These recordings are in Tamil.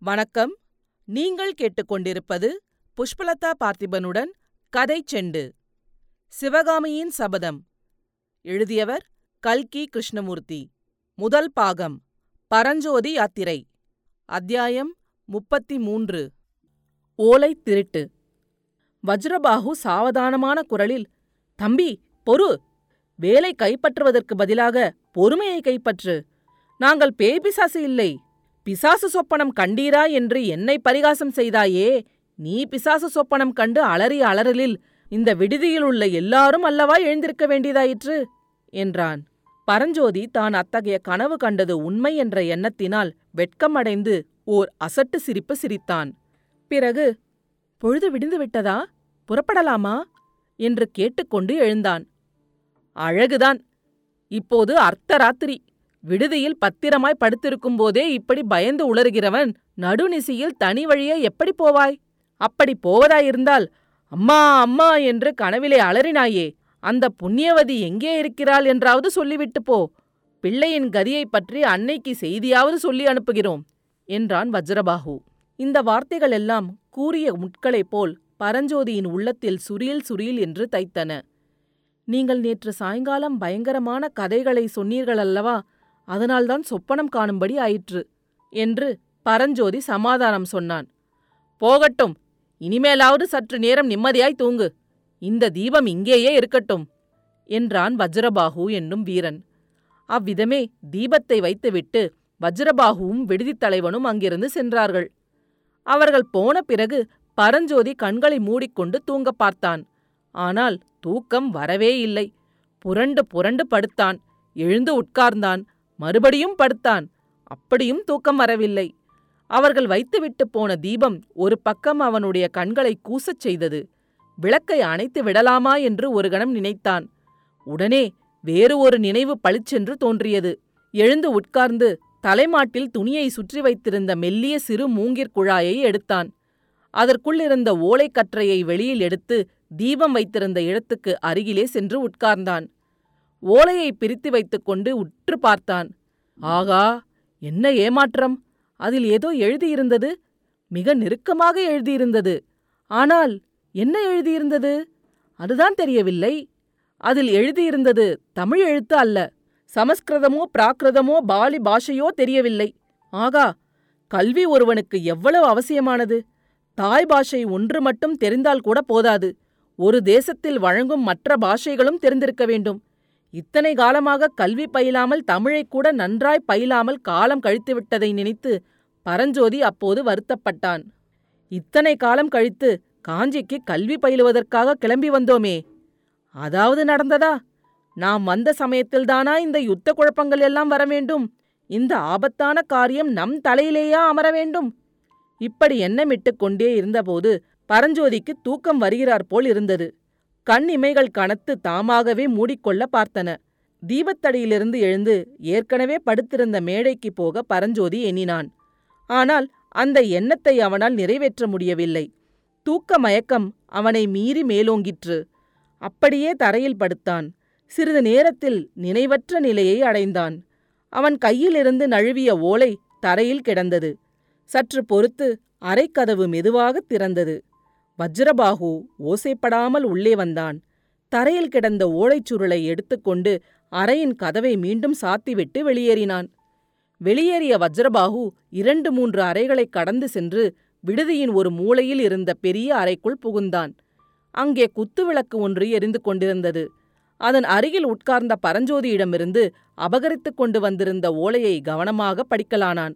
வணக்கம். நீங்கள் கேட்டுக்கொண்டிருப்பது புஷ்பலதா பார்த்திபனுடன் கதை செண்டு. சிவகாமியின் சபதம். எழுதியவர் கல்கி கிருஷ்ணமூர்த்தி. முதல் பாகம். பரஞ்சோதி யாத்திரை. அத்தியாயம் முப்பத்தி மூன்று ஓலை திருட்டு. வஜ்ரபாஹு சாவதானமான குரலில் தம்பி பொறு. வேலை கைப்பற்றுவதற்கு பதிலாக பொறுமையை கைப்பற்று. நாங்கள் பேபிசாசு இல்லை. பிசாசு சொப்பனம் கண்டீரா என்று என்னை பரிகாசம் செய்தாயே? நீ பிசாசு சொப்பனம் கண்டு அலறிய அலறலில் இந்த விடுதியில் உள்ள எல்லாரும் அல்லவா எழுந்திருக்க வேண்டியதாயிற்று? என்றான். பரஞ்சோதி தான் அத்தகைய கனவு கண்டது உண்மை என்ற எண்ணத்தினால் வெட்கமடைந்து ஓர் அசட்டு சிரிப்பு சிரித்தான். பிறகு பொழுது விடிந்து விட்டதா? புறப்படலாமா? என்று கேட்டுக்கொண்டு எழுந்தான். அழகுதான். இப்போது அர்த்தராத்திரி. விடுதியில் பத்திரமாய் படுத்திருக்கும் போதே இப்படி பயந்து உளறுகிறவன் நடுநிசியில் தனி வழியே எப்படி போவாய்? அப்படி போவதாயிருந்தால் அம்மா அம்மா என்று கனவிலே அலறினாயே அந்த புண்ணியவதி எங்கே இருக்கிறாள்? என்றாவது சொல்லிவிட்டு போ. பிள்ளையின் கதியைப் பற்றி அன்னைக்கு செய்தியாவது சொல்லி அனுப்புகிறோம் என்றான் வஜ்ரபாஹு. இந்த வார்த்தைகள் எல்லாம் கூறிய முட்களைப் போல் பரஞ்சோதியின் உள்ளத்தில் சுரீல் சுரீல் என்று தைத்தன. நீங்கள் நேற்று சாயங்காலம் பயங்கரமான கதைகளை சொன்னீர்கள் அல்லவா அதனால்தான் சொப்பனம் காணும்படி ஆயிற்று என்று பரஞ்சோதி சமாதானம் சொன்னான். போகட்டும் இனிமேலாவது சற்று நேரம் நிம்மதியாய் தூங்கு. இந்த தீபம் இங்கேயே இருக்கட்டும் என்றான் வஜ்ரபாஹு என்னும் வீரன். அவ்விதமே தீபத்தை வைத்துவிட்டு வஜ்ரபாகுவும் விடுதித் தலைவனும் அங்கிருந்து சென்றார்கள். அவர்கள் போன பிறகு பரஞ்சோதி கண்களை மூடிக்கொண்டு தூங்க பார்த்தான். ஆனால் தூக்கம் வரவே இல்லை. புரண்டு புரண்டு படுத்தான். எழுந்து உட்கார்ந்தான். மறுபடியும் படுத்தான். அப்படியும் தூக்கம் வரவில்லை. அவர்கள் வைத்துவிட்டு போன தீபம் ஒரு பக்கம் அவனுடைய கண்களை கூசச் செய்தது. விளக்கை அணைத்து விடலாமா என்று ஒரு கணம் நினைத்தான். உடனே வேறு ஒரு நினைவு பளிச்சென்று தோன்றியது. எழுந்து உட்கார்ந்து தலைமாட்டில் துணியை சுற்றி வைத்திருந்த மெல்லிய சிறு மூங்கிற் குழாயை எடுத்தான். அதற்குள்ளிருந்த ஓலைக்கற்றையை வெளியில் எடுத்து தீபம் வைத்திருந்த இடத்துக்கு அருகிலே சென்று உட்கார்ந்தான். ஓலையை பிரித்து வைத்துக்கொண்டு உற்று பார்த்தான். ஆகா என்ன ஏமாற்றம்! அதில் ஏதோ எழுதியிருந்தது. மிக நெருக்கமாக எழுதியிருந்தது. ஆனால் என்ன எழுதியிருந்தது? அதுதான் தெரியவில்லை. அதில் எழுதியிருந்தது தமிழ் எழுத்து அல்ல. சமஸ்கிருதமோ பிராகிருதமோ பாலி பாஷையோ தெரியவில்லை. ஆகா கல்வி ஒருவனுக்கு எவ்வளவு அவசியமானது? தாய் பாஷை ஒன்று மட்டும் தெரிந்தால் கூட போதாது. ஒரு தேசத்தில் வழங்கும் மற்ற பாஷைகளும் தெரிந்திருக்க வேண்டும். இத்தனை காலமாக கல்வி பயிலாமல் தமிழை கூட நன்றாய் பயிலாமல் காலம் கழித்துவிட்டதை நினைத்து பரஞ்சோதி அப்போது வருத்தப்பட்டான். இத்தனை காலம் கழித்து காஞ்சிக்கு கல்வி பயிலுவதற்காக கிளம்பி வந்தோமே. அதாவது நடந்ததா? நாம் வந்த சமயத்தில்தானா இந்த யுத்த குழப்பங்கள் எல்லாம் வர வேண்டும்? இந்த ஆபத்தான காரியம் நம் தலையிலேயா அமர வேண்டும்? இப்படி எண்ணமிட்டுக் கொண்டே இருந்தபோது பரஞ்சோதிக்கு தூக்கம் வருகிறார் போல் இருந்தது. கண் இமைகள் கனத்து தாமாகவே மூடிக்கொள்ள பார்த்தன. தீபத்தடியிலிருந்து எழுந்து ஏற்கனவே படுத்திருந்த மேடைக்கு போக பரஞ்சோதி எண்ணினான். ஆனால் அந்த எண்ணத்தை அவனால் நிறைவேற்ற முடியவில்லை. தூக்க மயக்கம் அவனை மீறி மேலோங்கிற்று. அப்படியே தரையில் படுத்தான். சிறிது நேரத்தில் நினைவற்ற நிலையை அடைந்தான். அவன் கையிலிருந்து நழுவிய ஓலை தரையில் கிடந்தது. சற்று பொறுத்து அரைக்கதவு மெதுவாகத் திறந்தது. வஜ்ரபாகு ஓசைப்படாமல் உள்ளே வந்தான். தரையில் கிடந்த ஓலைச்சுருளை எடுத்துக்கொண்டு அறையின் கதவை மீண்டும் சாத்திவிட்டு வெளியேறினான். வெளியேறிய வஜ்ரபாகு இரண்டு மூன்று அறைகளைக் கடந்து சென்று விடுதியின் ஒரு மூலையில் இருந்த பெரிய அறைக்குள் புகுந்தான். அங்கே குத்துவிளக்கு ஒன்று எரிந்து கொண்டிருந்தது. அதன் அருகில் உட்கார்ந்த பரஞ்சோதியிடமிருந்து அபகரித்துக் கொண்டு வந்திருந்த ஓலையை கவனமாக படிக்கலானான்.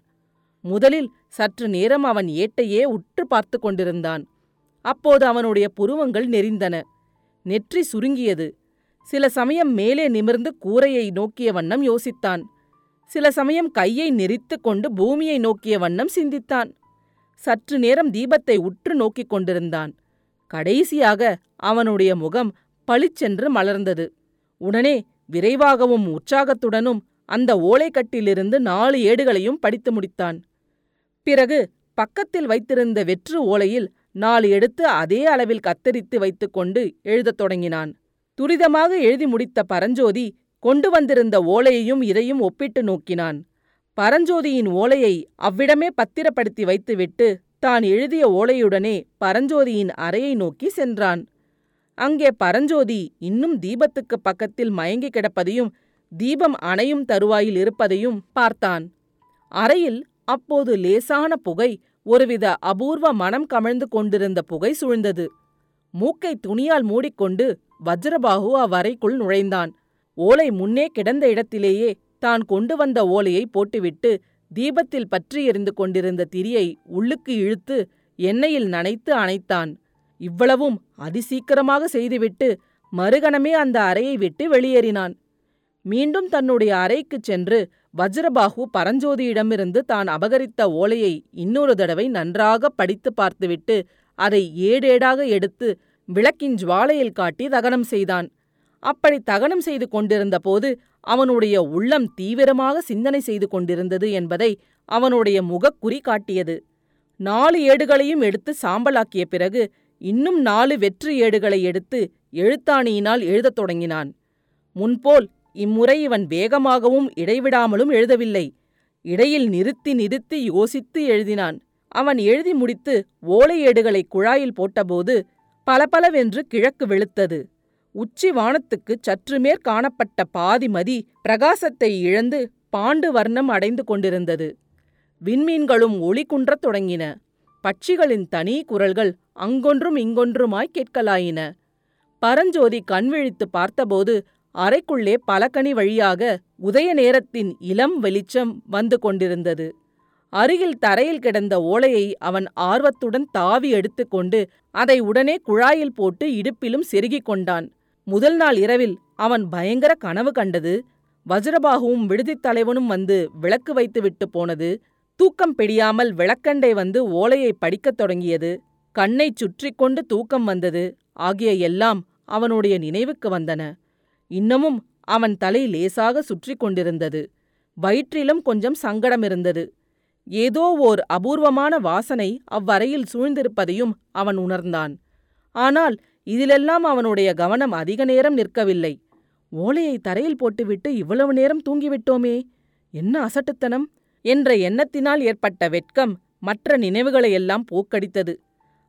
முதலில் சற்று நேரம் அவன் ஏட்டையே உற்று பார்த்து கொண்டிருந்தான். அப்போது அவனுடைய புருவங்கள் நெறிந்தன நெற்றி சுருங்கியது. சில சமயம் மேலே நிமிர்ந்து கூரையை நோக்கிய வண்ணம் யோசித்தான். சில சமயம் கையை நெறித்து கொண்டு பூமியை நோக்கிய வண்ணம் சிந்தித்தான். சற்று நேரம் தீபத்தை உற்று நோக்கிக் கொண்டிருந்தான். கடைசியாக அவனுடைய முகம் பளிச்சென்று மலர்ந்தது. உடனே விரைவாகவும் உற்சாகத்துடனும் அந்த ஓலைக்கட்டிலிருந்து நாலு ஏடுகளையும் படித்து முடித்தான். பிறகு பக்கத்தில் வைத்திருந்த வெற்று ஓலையில் நாலு எடுத்து அதே அளவில் கத்தரித்து வைத்துக்கொண்டு எழுதத் தொடங்கினான். துரிதமாக எழுதி முடித்த பரஞ்சோதி கொண்டு வந்திருந்த ஓலையையும் இதையும் ஒப்பிட்டு நோக்கினான். பரஞ்சோதியின் ஓலையை அவ்விடமே பத்திரப்படுத்தி வைத்துவிட்டு தான் எழுதிய ஓலையுடனே பரஞ்சோதியின் அறையை நோக்கி சென்றான். அங்கே பரஞ்சோதி இன்னும் தீபத்துக்கு பக்கத்தில் மயங்கி கிடப்பதையும் தீபம் அணையும் தருவாயில் இருப்பதையும் பார்த்தான். அறையில் அப்போது லேசான புகை ஒருவித அபூர்வ மனம் கமழ்ந்து கொண்டிருந்த புகை சூழ்ந்தது. மூக்கை துணியால் மூடிக்கொண்டு வஜ்ரபாகு அவ்வறைக்குள் நுழைந்தான். ஓலை முன்னே கிடந்த இடத்திலேயே தான் கொண்டு வந்த ஓலையை போட்டுவிட்டு தீபத்தில் பற்றி எரிந்து கொண்டிருந்த திரியை உள்ளுக்கு இழுத்து எண்ணெயில் நனைத்து அணைத்தான். இவ்வளவும் அதிசீக்கிரமாக செய்துவிட்டு மறுகணமே அந்த அறையை விட்டு வெளியேறினான். மீண்டும் தன்னுடைய அறைக்குச் சென்று வஜ்ரபாகு பரஞ்சோதியிடமிருந்து தான் அபகரித்த ஓலையை இன்னொரு தடவை நன்றாக படித்து பார்த்துவிட்டு அதை ஏடேடாக எடுத்து விளக்கின் ஜுவாலையில் காட்டி தகனம் செய்தான். அப்படி தகனம் செய்து கொண்டிருந்த போது அவனுடைய உள்ளம் தீவிரமாக சிந்தனை செய்து கொண்டிருந்தது என்பதை அவனுடைய முகக்குறி காட்டியது. நாலு ஏடுகளையும் எடுத்து சாம்பலாக்கிய பிறகு இன்னும் நாலு வெற்று ஏடுகளை எடுத்து எழுத்தாணியினால் எழுதத் தொடங்கினான். முன்போல் இம்முறை இவன் வேகமாகவும் இடைவிடாமலும் எழுதவில்லை. இடையில் நிறுத்தி நிறுத்தி யோசித்து எழுதினான். அவன் எழுதி முடித்து ஓலை குழாயில் போட்டபோது பலபலவென்று கிழக்கு வெளுத்தது. உச்சி வானத்துக்குச் சற்றுமேற் காணப்பட்ட பாதிமதி பிரகாசத்தை இழந்து பாண்டு வர்ணம் அடைந்து கொண்டிருந்தது. விண்மீன்களும் ஒளி குன்றத் தொடங்கின. பட்சிகளின் தனி குரல்கள் அங்கொன்றும் இங்கொன்றுமாய் கேட்கலாயின. பரஞ்சோதி கண்விழித்து பார்த்தபோது அறைக்குள்ளே பலகனி வழியாக உதய நேரத்தின் இளம் வெளிச்சம் வந்து கொண்டிருந்தது. அருகில் தரையில் கிடந்த ஓலையை அவன் ஆர்வத்துடன் தாவி எடுத்துக்கொண்டு அதை உடனே குழாயில் போட்டு இடுப்பிலும் செருகிக் கொண்டான். முதல் நாள் இரவில் அவன் பயங்கர கனவு கண்டது. வஜ்ரபாகுவும் விடுதித் தலைவனும் வந்து விளக்கு வைத்துவிட்டு போனது. தூக்கம் பிடியாமல் விளக்கண்டை வந்து ஓலையை படிக்கத் தொடங்கியது. கண்ணைச் சுற்றி கொண்டு தூக்கம் வந்தது. ஆகிய எல்லாம் அவனுடைய நினைவுக்கு வந்தன. இன்னமும் அவன் தலை லேசாக சுற்றி கொண்டிருந்தது. வயிற்றிலும் கொஞ்சம் சங்கடம் இருந்தது. ஏதோ ஓர் அபூர்வமான வாசனை அவ்வறையில் சூழ்ந்திருப்பதையும் அவன் உணர்ந்தான். ஆனால் இதிலெல்லாம் அவனுடைய கவனம் அதிக நேரம் நிற்கவில்லை. ஓலையை தரையில் போட்டுவிட்டு இவ்வளவு நேரம் தூங்கிவிட்டோமே என்ன அசட்டுத்தனம்? என்ற எண்ணத்தினால் ஏற்பட்ட வெட்கம் மற்ற நினைவுகளையெல்லாம் போக்கடித்தது.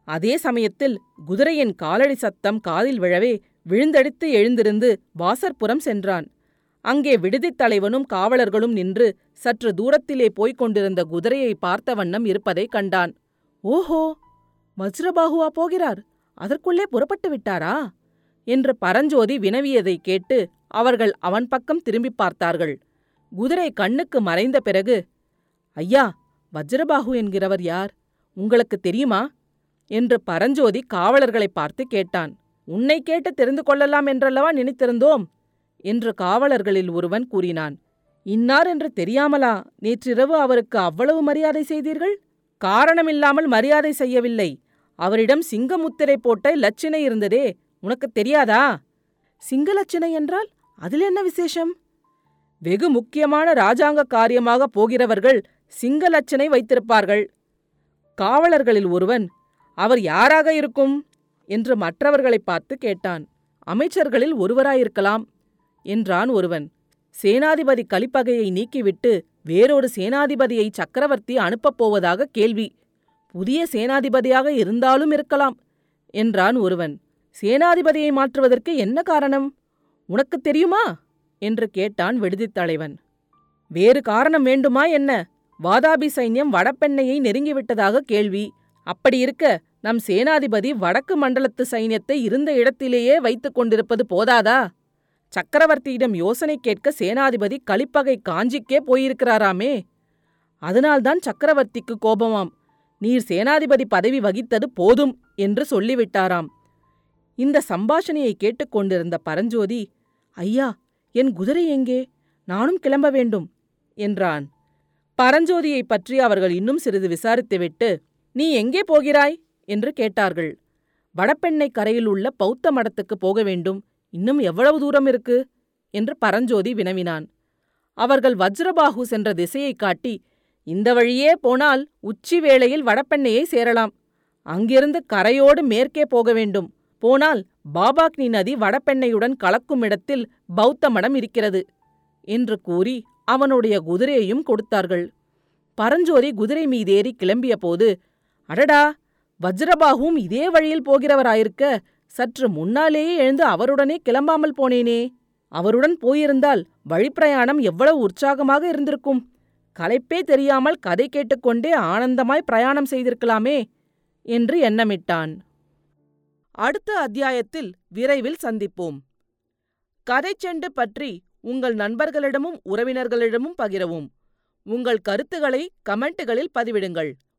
அதே சமயத்தில் குதிரையின் காலடி சத்தம் காதில் விழவே விழுந்தடித்து எழுந்திருந்து வாசற்புறம் சென்றான். அங்கே விடுதித் தலைவனும் காவலர்களும் நின்று சற்று தூரத்திலே போய்க் கொண்டிருந்த குதிரையை பார்த்த வண்ணம் இருப்பதைக் கண்டான். ஓஹோ! வஜ்ரபாகுவா போகிறார். அதற்குள்ளே புறப்பட்டு விட்டாரா? என்று பரஞ்சோதி வினவியதைக் கேட்டு அவர்கள் அவன் பக்கம் திரும்பிப் பார்த்தார்கள். குதிரை கண்ணுக்கு மறைந்த பிறகு ஐயா வஜ்ரபாகு என்கிறவர் யார்? உங்களுக்கு தெரியுமா? என்று பரஞ்சோதி காவலர்களை பார்த்து கேட்டான். உன்னை கேட்டு தெரிந்து கொள்ளலாம் என்றல்லவா நினைத்திருந்தோம்? என்று காவலர்களில் ஒருவன் கூறினான். இன்னார் என்று தெரியாமலா? நேற்றிரவு அவருக்கு அவ்வளவு மரியாதை செய்தீர்கள்? காரணமில்லாமல் மரியாதை செய்யவில்லை. அவரிடம் சிங்க முத்திரை போட்ட லட்சினை இருந்ததே. உனக்கு தெரியாதா? சிங்க லட்சணை என்றால் அதில் என்ன விசேஷம்? வெகு முக்கியமான ராஜாங்க காரியமாக போகிறவர்கள் சிங்க லட்சணை வைத்திருப்பார்கள். காவலர்களில் ஒருவன் அவர் யாராக இருக்கும்? என்று மற்றவர்களை பார்த்து கேட்டான். அமைச்சர்களில் ஒருவராயிருக்கலாம் என்றான் ஒருவன். சேனாதிபதி கலிப்பகையை நீக்கிவிட்டு வேறொரு சேனாதிபதியை சக்கரவர்த்தி அனுப்பப் போவதாக கேள்வி. புதிய சேனாதிபதியாக இருந்தாலும் இருக்கலாம் என்றான் ஒருவன். சேனாதிபதியை மாற்றுவதற்கு என்ன காரணம்? உனக்குத் தெரியுமா? என்று கேட்டான் விடுதித் தலைவன். வேறு காரணம் வேண்டுமா என்ன? வாதாபி சைன்யம் வடபெண்ணையை நெருங்கிவிட்டதாக கேள்வி. அப்படியிருக்க நம் சேனாதிபதி வடக்கு மண்டலத்து சைன்யத்தை இருந்த இடத்திலேயே வைத்துக் கொண்டிருப்பது போதாதா? சக்கரவர்த்தியிடம் யோசனை கேட்க சேனாதிபதி கலிப்பகை காஞ்சிக்கே போயிருக்கிறாராமே. அதனால்தான் சக்கரவர்த்திக்கு கோபமாம். நீர் சேனாதிபதி பதவி வகித்தது போதும் என்று சொல்லிவிட்டாராம். இந்த சம்பாஷணையை கேட்டுக்கொண்டிருந்த பரஞ்சோதி ஐயா என் குதிரை எங்கே? நானும் கிளம்ப வேண்டும் என்றான். பரஞ்சோதியைப் பற்றி அவர்கள் இன்னும் சிறிது விசாரித்துவிட்டு நீ எங்கே போகிறாய்? என்று கேட்டார்கள். வடபெண்ணை கரையில் உள்ள பௌத்த மடத்துக்கு போக வேண்டும். இன்னும் எவ்வளவு தூரம் இருக்கு? என்று பரஞ்சோதி வினவினான். அவர்கள் வஜ்ரபாகு சென்ற திசையைக் காட்டி இந்த வழியே போனால் உச்சி வேளையில் வடபெண்ணையை சேரலாம். அங்கிருந்து கரையோடு மேற்கே போக வேண்டும். போனால் பாபாக்னி நதி வடபெண்ணையுடன் கலக்கும் இடத்தில் பௌத்த மடம் இருக்கிறது என்று கூறி அவனுடைய குதிரையையும் கொடுத்தார்கள். பரஞ்சோதி குதிரை மீதேறி கிளம்பியபோது அடடா! வஜ்ரபாகுவும் இதே வழியில் போகிறவராயிருக்க சற்று முன்னாலேயே எழுந்து அவருடனே கிளம்பாமல் போனேனே. அவருடன் போயிருந்தால் வழிப்பிரயாணம் எவ்வளவு உற்சாகமாக இருந்திருக்கும். களைப்பே தெரியாமல் கதை கேட்டுக்கொண்டே ஆனந்தமாய் பிரயாணம் செய்திருக்கலாமே என்று எண்ணமிட்டான். அடுத்த அத்தியாயத்தில் விரைவில் சந்திப்போம். கதைச்செண்டு பற்றி உங்கள் நண்பர்களிடமும் உறவினர்களிடமும் பகிரவும். உங்கள் கருத்துக்களை கமெண்ட்டுகளில் பதிவிடுங்கள்.